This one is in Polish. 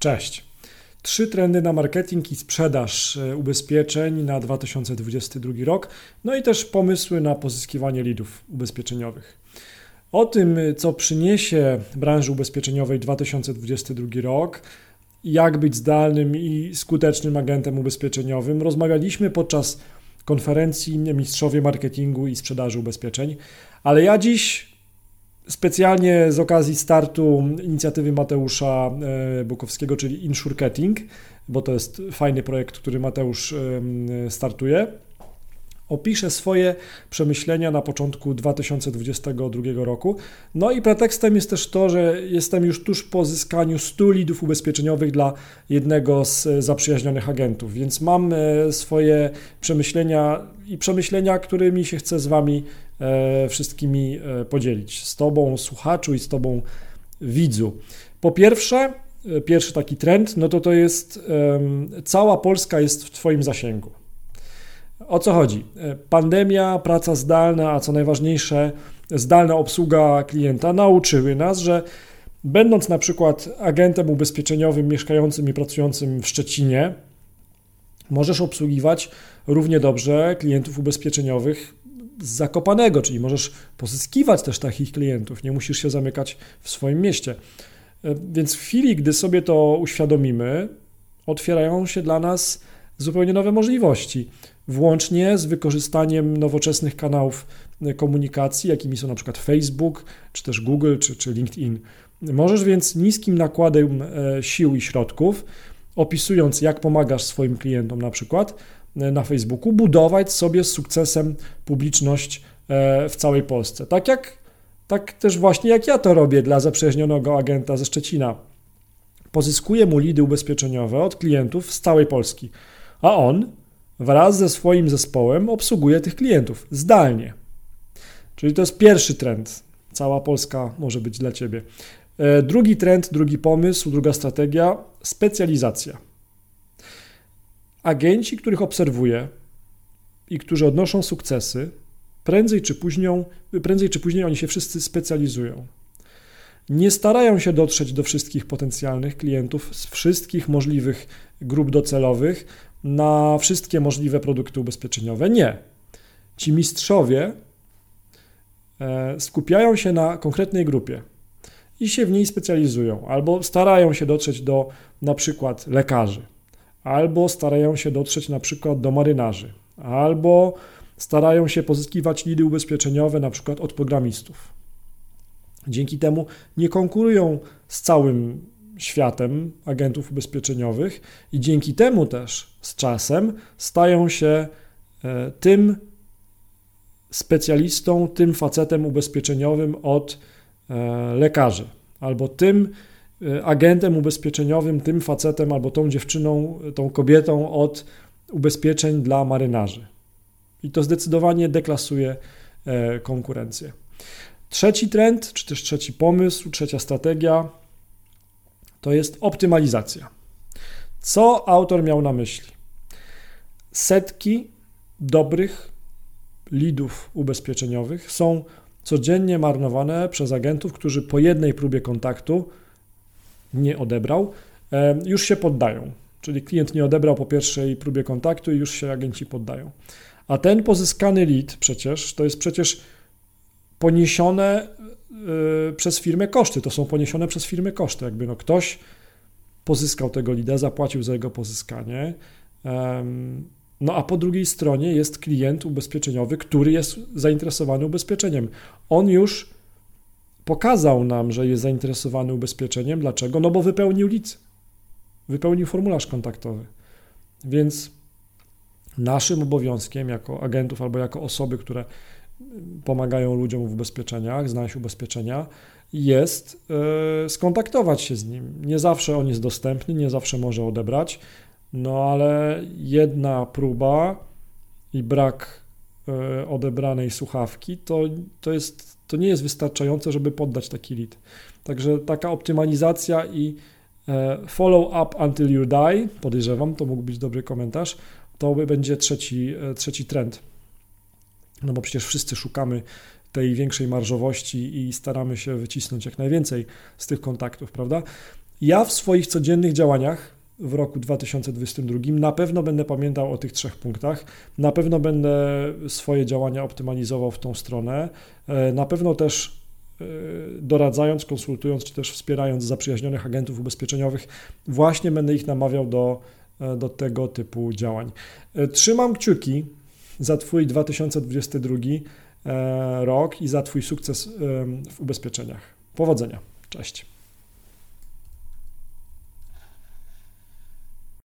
Cześć. Trzy trendy na marketing i sprzedaż e, ubezpieczeń na 2022 rok, no i też pomysły na pozyskiwanie lidów ubezpieczeniowych. O tym, co przyniesie branży ubezpieczeniowej 2022 rok, jak być zdalnym i skutecznym agentem ubezpieczeniowym, rozmawialiśmy podczas konferencji Mistrzowie Marketingu i Sprzedaży Ubezpieczeń, ale ja dziś specjalnie z okazji startu inicjatywy Mateusza e, Bukowskiego, czyli Insurketing, bo to jest fajny projekt, który Mateusz startuje. Opiszę swoje przemyślenia na początku 2022 roku. No i pretekstem jest też to, że jestem już tuż po zyskaniu 100 lidów ubezpieczeniowych dla jednego z zaprzyjaźnionych agentów, więc mam e, swoje przemyślenia i przemyślenia, którymi się chcę z Wami wszystkimi e, podzielić. Z Tobą, słuchaczu i z Tobą, widzu. Po pierwsze, e, pierwszy taki trend, no to to jest cała Polska jest w Twoim zasięgu. O co chodzi? Pandemia, praca zdalna, a co najważniejsze, zdalna obsługa klienta nauczyły nas, że będąc na przykład agentem ubezpieczeniowym mieszkającym i pracującym w Szczecinie, możesz obsługiwać równie dobrze klientów ubezpieczeniowych z Zakopanego, czyli możesz pozyskiwać też takich klientów, nie musisz się zamykać w swoim mieście. E, więc w chwili, gdy sobie to uświadomimy, otwierają się dla nas zupełnie nowe możliwości, włącznie z wykorzystaniem nowoczesnych kanałów e, komunikacji, jakimi są na przykład Facebook, czy też Google, czy, czy LinkedIn. Możesz więc niskim nakładem e, sił i środków, opisując jak pomagasz swoim klientom na przykład, na Facebooku, budować sobie z sukcesem publiczność e, w całej Polsce. Tak jak tak też właśnie jak ja to robię dla zaprzyjaźnionego agenta ze Szczecina. Pozyskuję mu lidy ubezpieczeniowe od klientów z całej Polski, a on wraz ze swoim zespołem obsługuje tych klientów zdalnie. Czyli to jest pierwszy trend. Cała Polska może być dla Ciebie. E, drugi trend, drugi pomysł, druga strategia specjalizacja. Agenci, których obserwuję i którzy odnoszą sukcesy, prędzej czy później, prędzej czy później oni się wszyscy specjalizują. Nie starają się dotrzeć do wszystkich potencjalnych klientów z wszystkich możliwych grup docelowych na wszystkie możliwe produkty ubezpieczeniowe. Nie. Ci mistrzowie e, skupiają się na konkretnej grupie i się w niej specjalizują, albo starają się dotrzeć do na przykład lekarzy albo starają się dotrzeć na przykład do marynarzy, albo starają się pozyskiwać lidy ubezpieczeniowe na przykład od programistów. Dzięki temu nie konkurują z całym światem agentów ubezpieczeniowych i dzięki temu też z czasem stają się e, tym specjalistą, tym facetem ubezpieczeniowym od e, lekarzy, albo tym agentem ubezpieczeniowym, tym facetem albo tą dziewczyną, tą kobietą od ubezpieczeń dla marynarzy. I to zdecydowanie deklasuje e, konkurencję. Trzeci trend, czy też trzeci pomysł, trzecia strategia to jest optymalizacja. Co autor miał na myśli? Setki dobrych lidów ubezpieczeniowych są codziennie marnowane przez agentów, którzy po jednej próbie kontaktu nie odebrał, już się poddają. Czyli klient nie odebrał po pierwszej próbie kontaktu i już się agenci poddają. A ten pozyskany lead przecież to jest przecież poniesione e, przez firmę koszty. To są poniesione przez firmę koszty. Jakby no ktoś pozyskał tego lida, zapłacił za jego pozyskanie. No a po drugiej stronie jest klient ubezpieczeniowy, który jest zainteresowany ubezpieczeniem. On już pokazał nam, że jest zainteresowany ubezpieczeniem. Dlaczego? No bo wypełnił lic, wypełnił formularz kontaktowy. Więc naszym obowiązkiem jako agentów albo jako osoby, które pomagają ludziom w ubezpieczeniach, znaleźć ubezpieczenia, jest yy, skontaktować się z nim. Nie zawsze on jest dostępny, nie zawsze może odebrać, no ale jedna próba i brak odebranej słuchawki to, to jest to nie jest wystarczające, żeby poddać taki lead. Także taka optymalizacja i e, follow up until you die, podejrzewam, to mógł być dobry komentarz, to będzie trzeci, e, trzeci trend. No bo przecież wszyscy szukamy tej większej marżowości i staramy się wycisnąć jak najwięcej z tych kontaktów, prawda? Ja w swoich codziennych działaniach w roku 2022 na pewno będę pamiętał o tych trzech punktach, na pewno będę swoje działania optymalizował w tą stronę, e, na pewno też e, doradzając, konsultując, czy też wspierając zaprzyjaźnionych agentów ubezpieczeniowych, właśnie będę ich namawiał do, e, do tego typu działań. Trzymam kciuki za Twój 2022 rok i za Twój sukces w ubezpieczeniach. Powodzenia. Cześć.